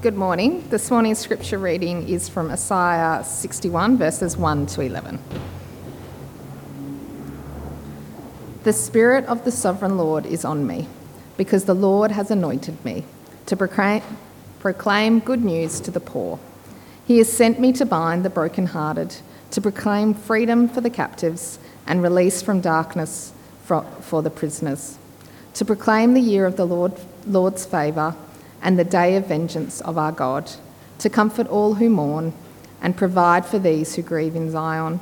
Good morning. This morning's scripture reading is from Isaiah 61, verses 1 to 11. The Spirit of the Sovereign Lord is on me, because the Lord has anointed me to proclaim, good news to the poor. He has sent me to bind the brokenhearted, to proclaim freedom for the captives and release from darkness for, for the prisoners, to proclaim the year of the Lord, Lord's favour and the day of vengeance of our God, to comfort all who mourn and provide for these who grieve in Zion,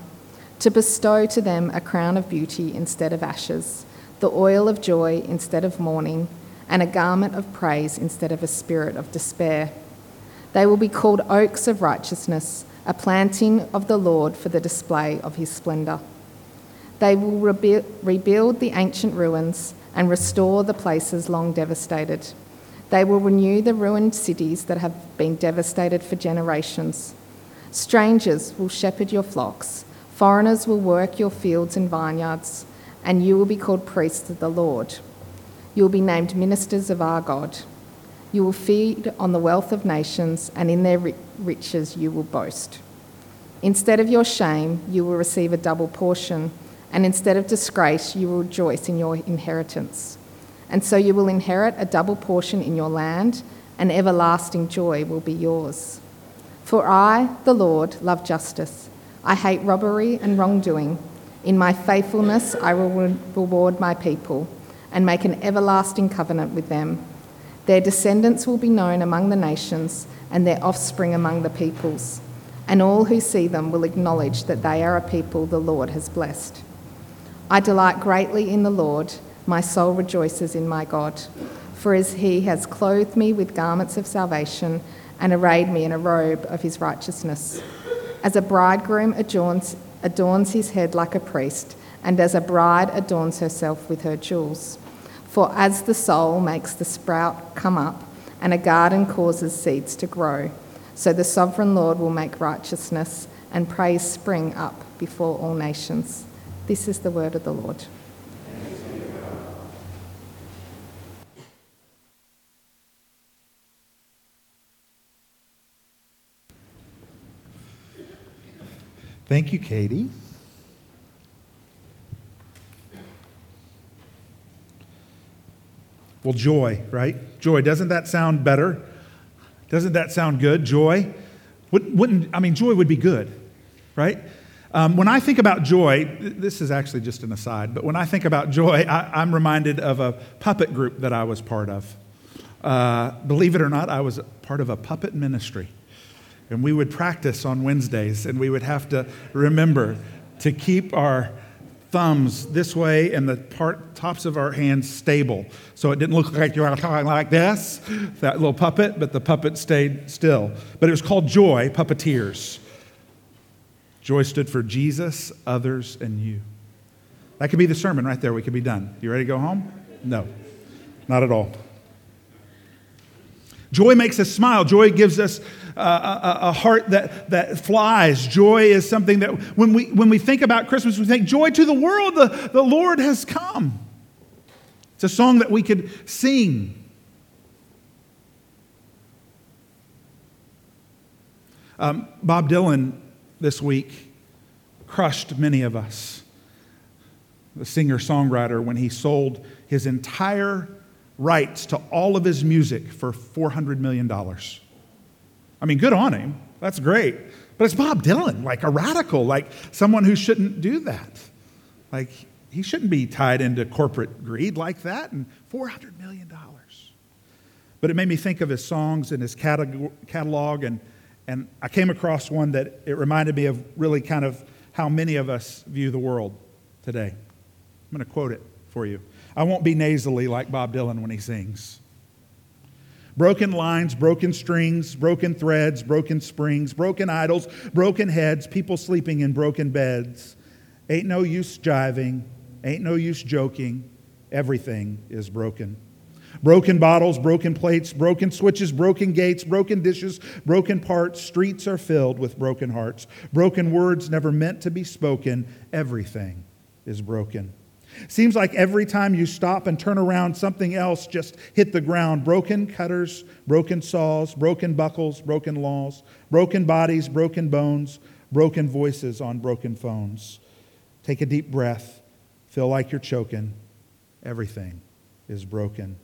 to bestow to them a crown of beauty instead of ashes, the oil of joy instead of mourning, and a garment of praise instead of a spirit of despair. They will be called oaks of righteousness, a planting of the Lord for the display of his splendour. They will rebuild the ancient ruins and restore the places long devastated. They will renew the ruined cities that have been devastated for generations. Strangers will shepherd your flocks, foreigners will work your fields and vineyards, and you will be called priests of the Lord. You will be named ministers of our God. You will feed on the wealth of nations, and in their riches you will boast. Instead of your shame, you will receive a double portion, and instead of disgrace, you will rejoice in your inheritance. And so you will inherit a double portion in your land, and everlasting joy will be yours. For I, the Lord, love justice. I hate robbery and wrongdoing. In my faithfulness, I will reward my people and make an everlasting covenant with them. Their descendants will be known among the nations, and their offspring among the peoples. And all who see them will acknowledge that they are a people the Lord has blessed. I delight greatly in the Lord. My soul rejoices in my God, for as he has clothed me with garments of salvation and arrayed me in a robe of his righteousness. As a bridegroom adorns, adorns his head like a priest, and as a bride adorns herself with her jewels. For as the soul makes the sprout come up, and a garden causes seeds to grow, so the sovereign Lord will make righteousness and praise spring up before all nations. This is the word of the Lord. Thank you, Katie. Well, joy, right? Joy. Doesn't that sound better? Doesn't that sound good? Joy? Wouldn't, I mean, joy would be good, right? Um, when I think about joy, this is actually just an aside, but when I think about joy, I, am reminded of a puppet group that I was part of. Uh, believe it or not, I was part of a puppet ministry. And we would practice on Wednesdays, and we would have to remember to keep our thumbs this way and the part, tops of our hands stable. So it didn't look like you were talking like this, that little puppet, but the puppet stayed still. But it was called Joy, Puppeteers. Joy stood for Jesus, others, and you. That could be the sermon right there. We could be done. You ready to go home? No, not at all. Joy makes us smile. Joy gives us a, a, heart that, that flies. Joy is something that when we, when we think about Christmas, we think, Joy to the world, the, the Lord has come. It's a song that we could sing. Um, Bob Dylan this week crushed many of us. The singer songwriter, when he sold his entire rights to all of his music for $400 million. I mean, good on him. That's great. But it's Bob Dylan, like a radical, like someone who shouldn't do that. Like, he shouldn't be tied into corporate greed like that and $400 million. But it made me think of his songs and his catalog, and, and I came across one that it reminded me of really kind of how many of us view the world today. I'm going to quote it for you. I won't be nasally like Bob Dylan when he sings. Broken lines, broken strings, broken threads, broken springs, broken idols, broken heads, people sleeping in broken beds. Ain't no use jiving, ain't no use joking. Everything is broken. Broken bottles, broken plates, broken switches, broken gates, broken dishes, broken parts. Streets are filled with broken hearts. Broken words never meant to be spoken. Everything is broken. Seems like every time you stop and turn around, something else just hit the ground. Broken cutters, broken saws, broken buckles, broken laws, broken bodies, broken bones, broken voices on broken phones. Take a deep breath. Feel like you're choking. Everything is broken.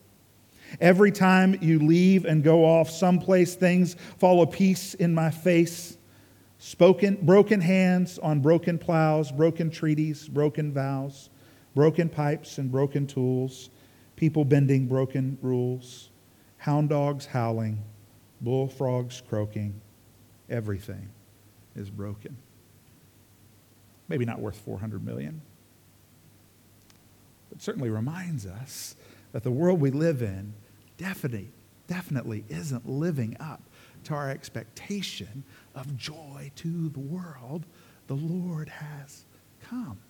Every time you leave and go off someplace, things fall a piece in my face. Spoken, broken hands on broken plows, broken treaties, broken vows broken pipes and broken tools, people bending broken rules, hound dogs howling, bullfrogs croaking. Everything is broken. Maybe not worth 400 million, but certainly reminds us that the world we live in definitely, definitely isn't living up to our expectation of joy to the world the Lord has come.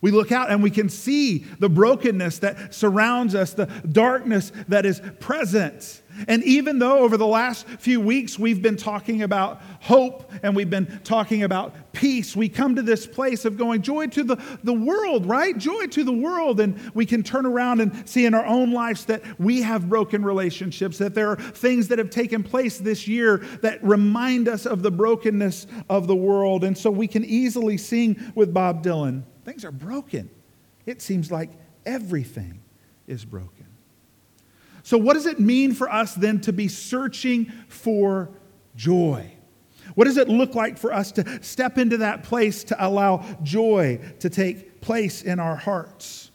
We look out and we can see the brokenness that surrounds us, the darkness that is present. And even though over the last few weeks we've been talking about hope and we've been talking about peace, we come to this place of going, joy to the, the world, right? Joy to the world. And we can turn around and see in our own lives that we have broken relationships, that there are things that have taken place this year that remind us of the brokenness of the world. And so we can easily sing with Bob Dylan. Things are broken. It seems like everything is broken. So, what does it mean for us then to be searching for joy? What does it look like for us to step into that place to allow joy to take place in our hearts?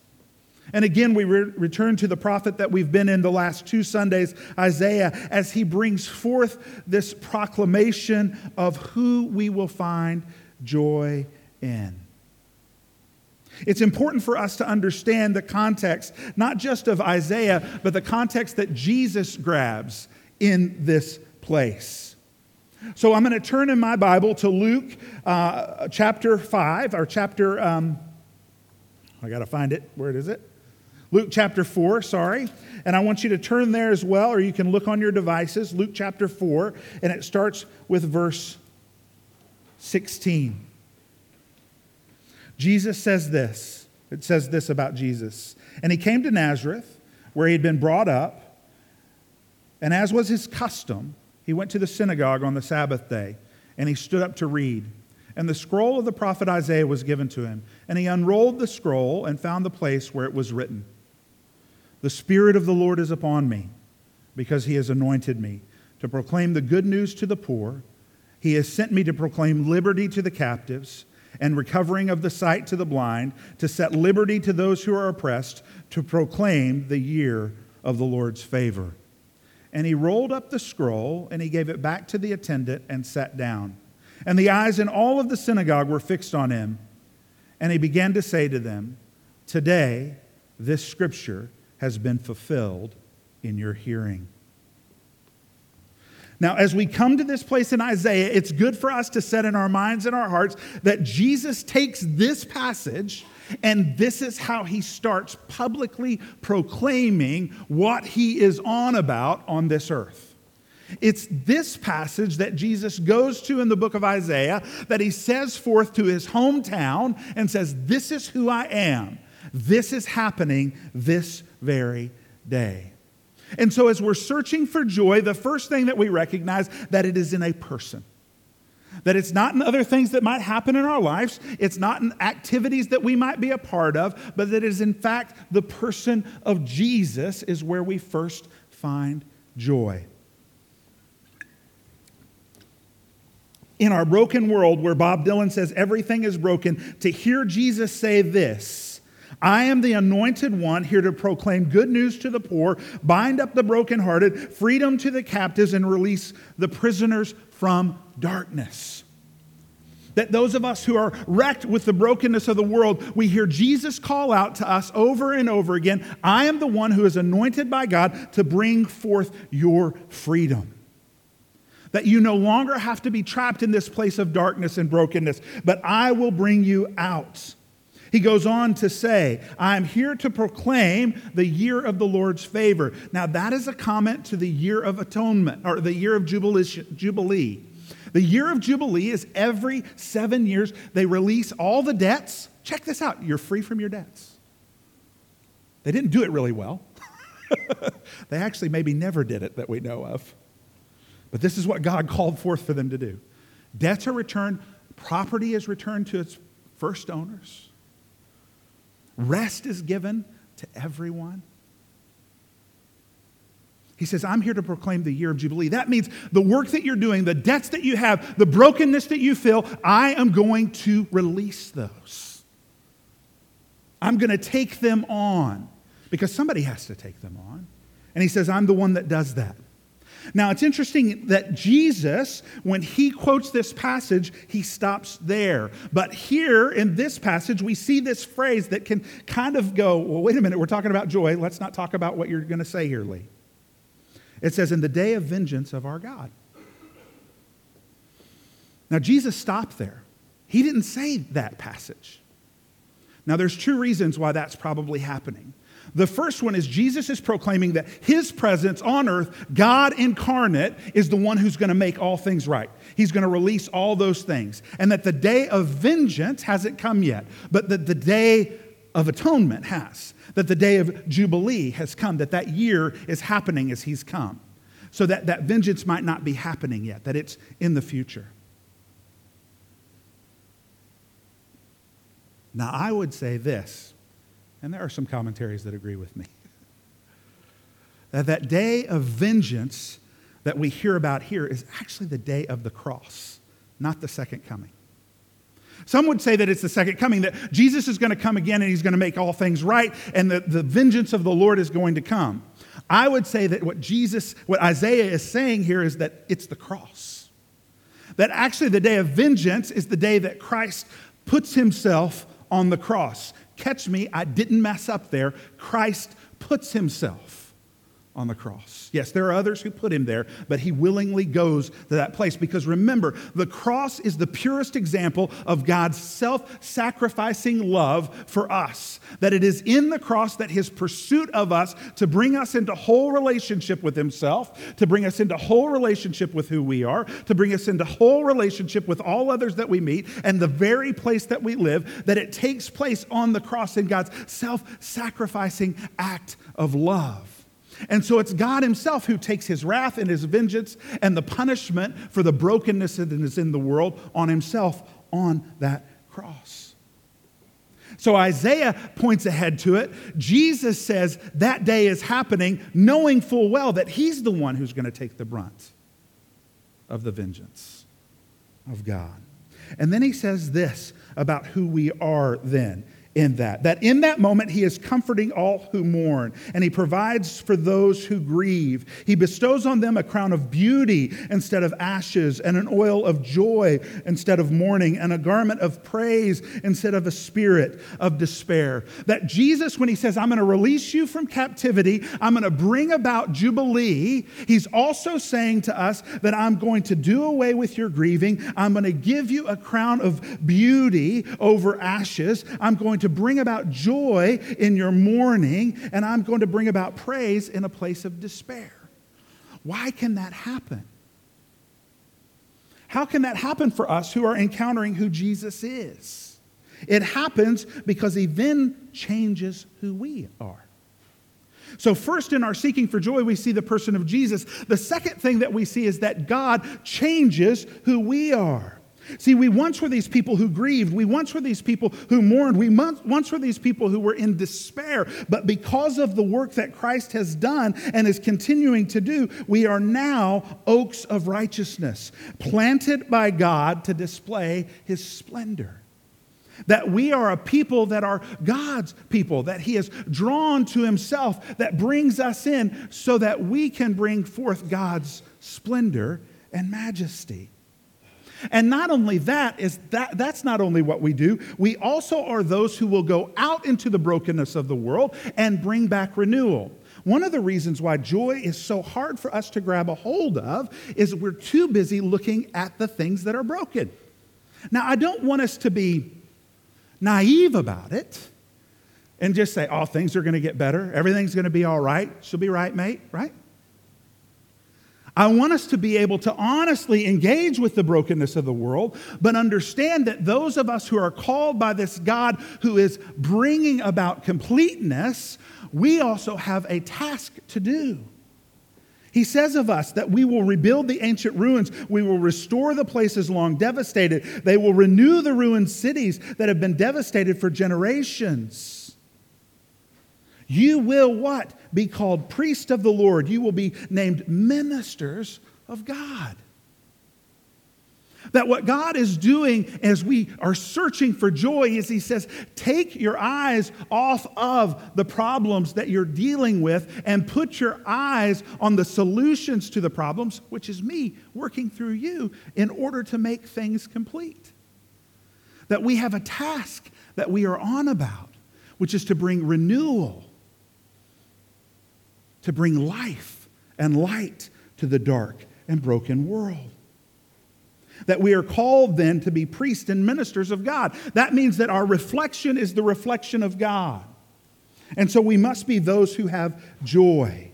And again, we re- return to the prophet that we've been in the last two Sundays, Isaiah, as he brings forth this proclamation of who we will find joy in. It's important for us to understand the context, not just of Isaiah, but the context that Jesus grabs in this place. So I'm going to turn in my Bible to Luke uh, chapter 5, or chapter, um, I got to find it. Where is it? Luke chapter 4, sorry. And I want you to turn there as well, or you can look on your devices. Luke chapter 4, and it starts with verse 16. Jesus says this. It says this about Jesus. And he came to Nazareth, where he had been brought up. And as was his custom, he went to the synagogue on the Sabbath day, and he stood up to read. And the scroll of the prophet Isaiah was given to him. And he unrolled the scroll and found the place where it was written The Spirit of the Lord is upon me, because he has anointed me to proclaim the good news to the poor. He has sent me to proclaim liberty to the captives and recovering of the sight to the blind, to set liberty to those who are oppressed, to proclaim the year of the Lord's favor. And he rolled up the scroll and he gave it back to the attendant and sat down. And the eyes in all of the synagogue were fixed on him. And he began to say to them, Today, this scripture has been fulfilled in your hearing. Now, as we come to this place in Isaiah, it's good for us to set in our minds and our hearts that Jesus takes this passage and this is how he starts publicly proclaiming what he is on about on this earth. It's this passage that Jesus goes to in the book of Isaiah that he says forth to his hometown and says, This is who I am. This is happening this very day. And so as we're searching for joy, the first thing that we recognize that it is in a person. That it's not in other things that might happen in our lives, it's not in activities that we might be a part of, but that it is in fact the person of Jesus is where we first find joy. In our broken world, where Bob Dylan says everything is broken, to hear Jesus say this I am the anointed one here to proclaim good news to the poor, bind up the brokenhearted, freedom to the captives, and release the prisoners from darkness. That those of us who are wrecked with the brokenness of the world, we hear Jesus call out to us over and over again I am the one who is anointed by God to bring forth your freedom that you no longer have to be trapped in this place of darkness and brokenness, but I will bring you out. He goes on to say, I am here to proclaim the year of the Lord's favor. Now, that is a comment to the year of atonement, or the year of Jubilee. The year of Jubilee is every seven years, they release all the debts check this out you're free from your debts. They didn't do it really well. they actually maybe never did it that we know of. But this is what God called forth for them to do. Debts are returned, property is returned to its first owners, rest is given to everyone. He says, I'm here to proclaim the year of Jubilee. That means the work that you're doing, the debts that you have, the brokenness that you feel, I am going to release those. I'm going to take them on because somebody has to take them on. And he says, I'm the one that does that. Now, it's interesting that Jesus, when he quotes this passage, he stops there. But here in this passage, we see this phrase that can kind of go, well, wait a minute, we're talking about joy. Let's not talk about what you're going to say here, Lee. It says, in the day of vengeance of our God. Now, Jesus stopped there. He didn't say that passage. Now, there's two reasons why that's probably happening. The first one is Jesus is proclaiming that his presence on earth, God incarnate, is the one who's going to make all things right. He's going to release all those things. And that the day of vengeance hasn't come yet, but that the day of atonement has. That the day of Jubilee has come, that that year is happening as he's come. So that that vengeance might not be happening yet, that it's in the future. Now, I would say this and there are some commentaries that agree with me. that that day of vengeance that we hear about here is actually the day of the cross, not the second coming. Some would say that it's the second coming, that Jesus is going to come again and he's going to make all things right, and the, the vengeance of the Lord is going to come. I would say that what Jesus, what Isaiah is saying here is that it's the cross. That actually the day of vengeance is the day that Christ puts himself on the cross. Catch me, I didn't mess up there. Christ puts himself on the cross. Yes, there are others who put him there, but he willingly goes to that place because remember, the cross is the purest example of God's self sacrificing love for us. That it is in the cross that his pursuit of us to bring us into whole relationship with himself, to bring us into whole relationship with who we are, to bring us into whole relationship with all others that we meet, and the very place that we live, that it takes place on the cross in God's self sacrificing act of love. And so it's God Himself who takes His wrath and His vengeance and the punishment for the brokenness that is in the world on Himself on that cross. So Isaiah points ahead to it. Jesus says that day is happening, knowing full well that He's the one who's going to take the brunt of the vengeance of God. And then He says this about who we are then in that. That in that moment, he is comforting all who mourn, and he provides for those who grieve. He bestows on them a crown of beauty instead of ashes, and an oil of joy instead of mourning, and a garment of praise instead of a spirit of despair. That Jesus, when he says, I'm going to release you from captivity, I'm going to bring about Jubilee, he's also saying to us that I'm going to do away with your grieving. I'm going to give you a crown of beauty over ashes. I'm going to bring about joy in your mourning, and I'm going to bring about praise in a place of despair. Why can that happen? How can that happen for us who are encountering who Jesus is? It happens because he then changes who we are. So, first in our seeking for joy, we see the person of Jesus. The second thing that we see is that God changes who we are. See, we once were these people who grieved. We once were these people who mourned. We once were these people who were in despair. But because of the work that Christ has done and is continuing to do, we are now oaks of righteousness, planted by God to display his splendor. That we are a people that are God's people, that He has drawn to Himself, that brings us in so that we can bring forth God's splendor and majesty. And not only that is that that's not only what we do, we also are those who will go out into the brokenness of the world and bring back renewal. One of the reasons why joy is so hard for us to grab a hold of is we're too busy looking at the things that are broken. Now, I don't want us to be naive about it and just say, oh, things are going to get better. Everything's going to be all right. She'll be right, mate, right? I want us to be able to honestly engage with the brokenness of the world, but understand that those of us who are called by this God who is bringing about completeness, we also have a task to do. He says of us that we will rebuild the ancient ruins. We will restore the places long devastated. They will renew the ruined cities that have been devastated for generations. You will what? Be called priest of the Lord. You will be named ministers of God. That what God is doing as we are searching for joy is He says, take your eyes off of the problems that you're dealing with and put your eyes on the solutions to the problems, which is me working through you in order to make things complete. That we have a task that we are on about, which is to bring renewal, to bring life and light to the dark and broken world that we are called then to be priests and ministers of God. That means that our reflection is the reflection of God. And so we must be those who have joy.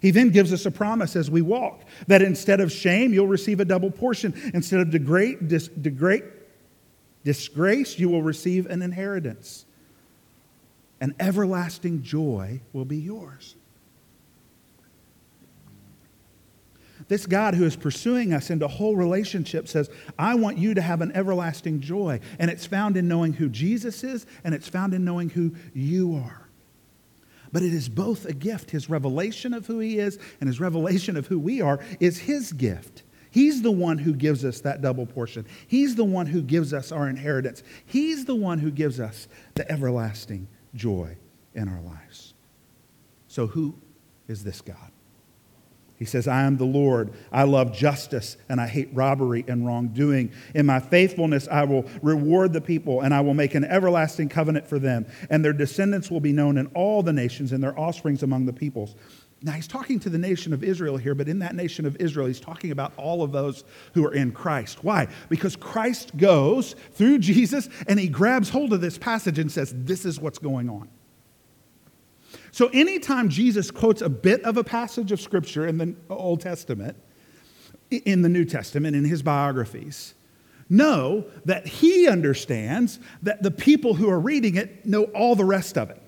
He then gives us a promise as we walk that instead of shame, you'll receive a double portion. Instead of degrade, dis, degrade, disgrace, you will receive an inheritance. An everlasting joy will be yours. This God who is pursuing us into whole relationship says, I want you to have an everlasting joy. And it's found in knowing who Jesus is, and it's found in knowing who you are. But it is both a gift. His revelation of who he is and his revelation of who we are is his gift. He's the one who gives us that double portion. He's the one who gives us our inheritance. He's the one who gives us the everlasting joy in our lives. So, who is this God? He says, I am the Lord. I love justice and I hate robbery and wrongdoing. In my faithfulness, I will reward the people and I will make an everlasting covenant for them. And their descendants will be known in all the nations and their offsprings among the peoples. Now, he's talking to the nation of Israel here, but in that nation of Israel, he's talking about all of those who are in Christ. Why? Because Christ goes through Jesus and he grabs hold of this passage and says, This is what's going on. So, anytime Jesus quotes a bit of a passage of Scripture in the Old Testament, in the New Testament, in his biographies, know that he understands that the people who are reading it know all the rest of it.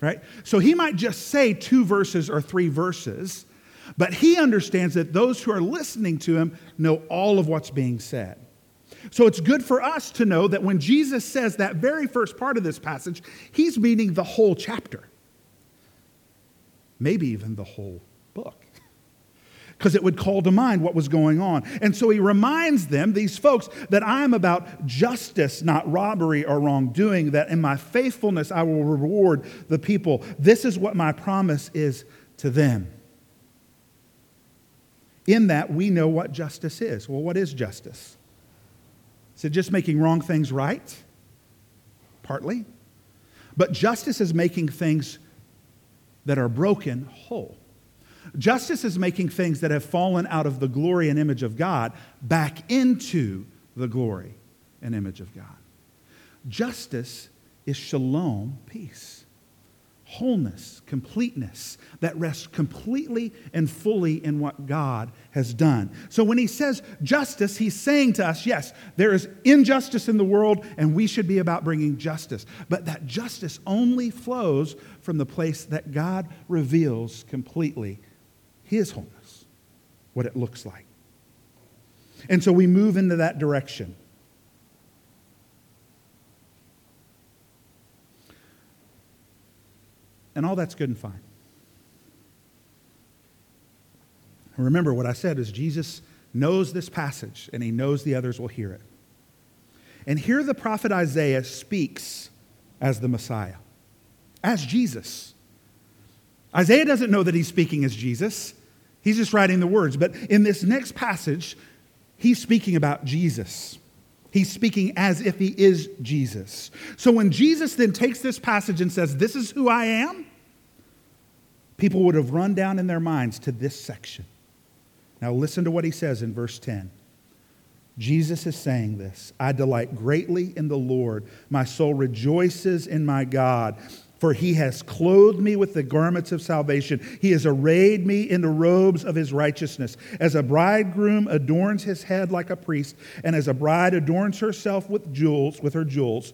Right? So he might just say two verses or three verses, but he understands that those who are listening to him know all of what's being said. So it's good for us to know that when Jesus says that very first part of this passage, he's meaning the whole chapter, maybe even the whole book. Because it would call to mind what was going on. And so he reminds them, these folks, that I am about justice, not robbery or wrongdoing, that in my faithfulness I will reward the people. This is what my promise is to them. In that, we know what justice is. Well, what is justice? Is it just making wrong things right? Partly. But justice is making things that are broken whole. Justice is making things that have fallen out of the glory and image of God back into the glory and image of God. Justice is shalom, peace wholeness, completeness that rests completely and fully in what God has done. So when he says justice, he's saying to us, yes, there is injustice in the world and we should be about bringing justice. But that justice only flows from the place that God reveals completely his wholeness, what it looks like. And so we move into that direction. And all that's good and fine. Remember, what I said is Jesus knows this passage and he knows the others will hear it. And here the prophet Isaiah speaks as the Messiah, as Jesus. Isaiah doesn't know that he's speaking as Jesus, he's just writing the words. But in this next passage, he's speaking about Jesus. He's speaking as if he is Jesus. So when Jesus then takes this passage and says, This is who I am, people would have run down in their minds to this section. Now listen to what he says in verse 10. Jesus is saying this I delight greatly in the Lord. My soul rejoices in my God. For he has clothed me with the garments of salvation. He has arrayed me in the robes of his righteousness. As a bridegroom adorns his head like a priest, and as a bride adorns herself with jewels, with her jewels.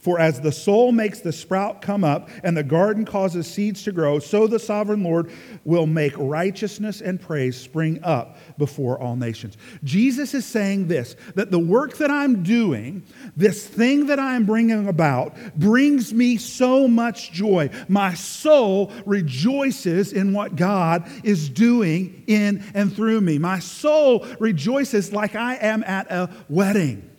For as the soul makes the sprout come up and the garden causes seeds to grow, so the sovereign Lord will make righteousness and praise spring up before all nations. Jesus is saying this that the work that I'm doing, this thing that I'm bringing about, brings me so much joy. My soul rejoices in what God is doing in and through me. My soul rejoices like I am at a wedding.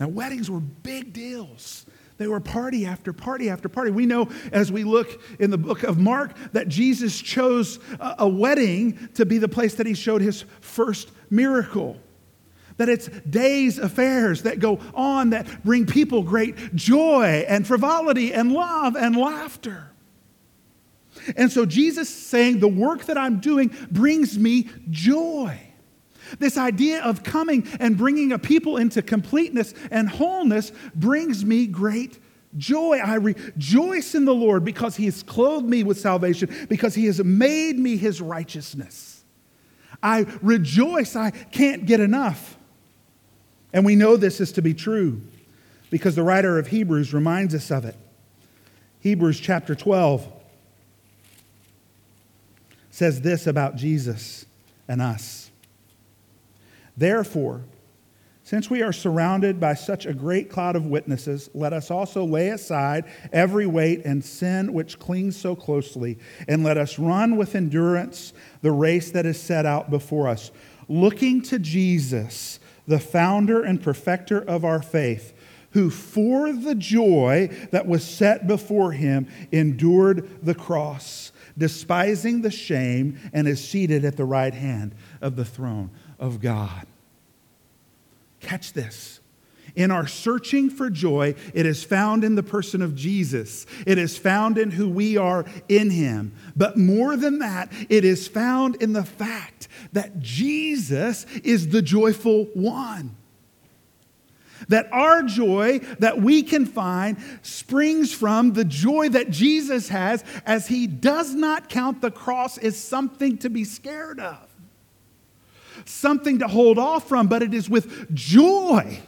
Now, weddings were big deals. They were party after party after party. We know as we look in the book of Mark that Jesus chose a, wedding to be the place that he showed his first miracle. That it's days affairs that go on that bring people great joy and frivolity and love and laughter. And so Jesus saying, The work that I'm doing brings me joy. This idea of coming and bringing a people into completeness and wholeness brings me great joy. I rejoice in the Lord because he has clothed me with salvation, because he has made me his righteousness. I rejoice. I can't get enough. And we know this is to be true because the writer of Hebrews reminds us of it. Hebrews chapter 12 says this about Jesus and us. Therefore, since we are surrounded by such a great cloud of witnesses, let us also lay aside every weight and sin which clings so closely, and let us run with endurance the race that is set out before us, looking to Jesus, the founder and perfecter of our faith, who for the joy that was set before him endured the cross, despising the shame, and is seated at the right hand of the throne of God. Catch this. In our searching for joy, it is found in the person of Jesus. It is found in who we are in him. But more than that, it is found in the fact that Jesus is the joyful one. That our joy that we can find springs from the joy that Jesus has as he does not count the cross as something to be scared of something to hold off from, but it is with joy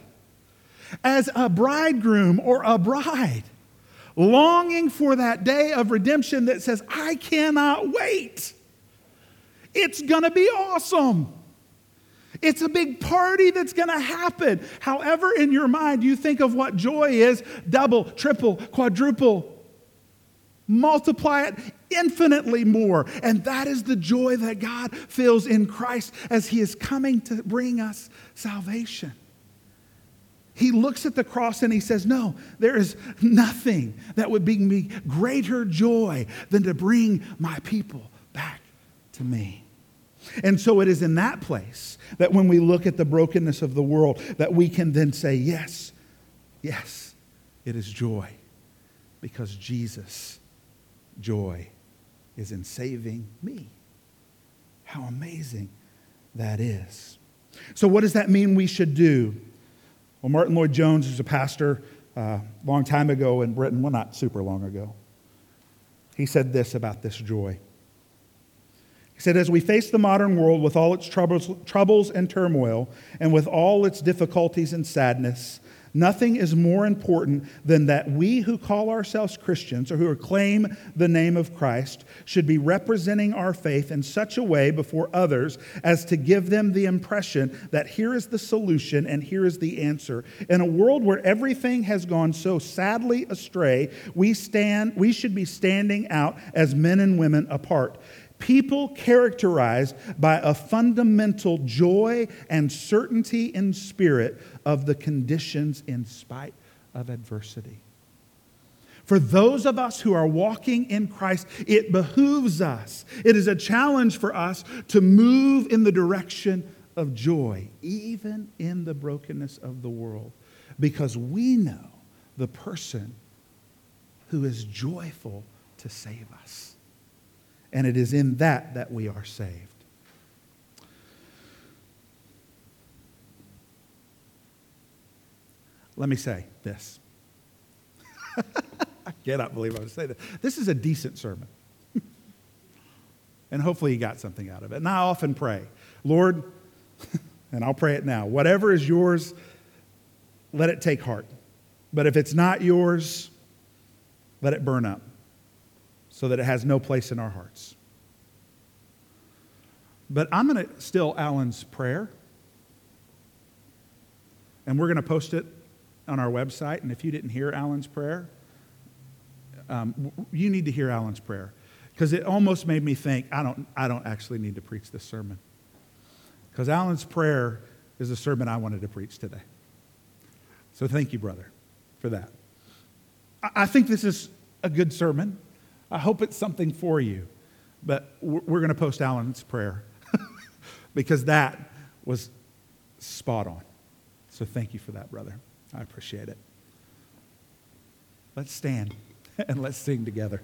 as a bridegroom or a bride, longing for that day of redemption that says, I cannot wait. It's going to be awesome. It's a big party that's going to happen. However, in your mind, you think of what joy is double, triple, quadruple. Multiply it infinitely more. And that is the joy that God feels in Christ as He is coming to bring us salvation. He looks at the cross and he says, No, there is nothing that would bring me greater joy than to bring my people back to me. And so it is in that place that when we look at the brokenness of the world, that we can then say, Yes, yes, it is joy because Jesus joy is in saving me. How amazing that is. So, what does that mean we should do? Well, Martyn Lloyd-Jones is a pastor a uh, long time ago in Britain, well, not super long ago. He said this about this joy. He said, As we face the modern world with all its troubles, troubles and turmoil, and with all its difficulties and sadness, Nothing is more important than that we who call ourselves Christians or who claim the name of Christ should be representing our faith in such a way before others as to give them the impression that here is the solution and here is the answer. In a world where everything has gone so sadly astray, we stand we should be standing out as men and women apart people characterized by a fundamental joy and certainty in spirit of the conditions in spite of adversity. For those of us who are walking in Christ, it behooves us. It is a challenge for us to move in the direction of joy, even in the brokenness of the world, because we know the person who is joyful to save us and it is in that that we are saved. Let me say this. I cannot believe I would say that. This is a decent sermon. and hopefully you got something out of it. And I often pray, Lord, and I'll pray it now, whatever is yours, let it take heart. But if it's not yours, let it burn up so that it has no place in our hearts. But I'm going to steal Alan's prayer, and we're going to post it on our website. And if you didn't hear Alan's prayer, um, you need to hear Alan's prayer because it almost made me think I don't, I don't actually need to preach this sermon. Because Alan's prayer is a sermon I wanted to preach today. So thank you, brother, for that. I think this is a good sermon. I hope it's something for you. But we're going to post Alan's prayer because that was spot on. So thank you for that, brother. I appreciate it. Let's stand and let's sing together.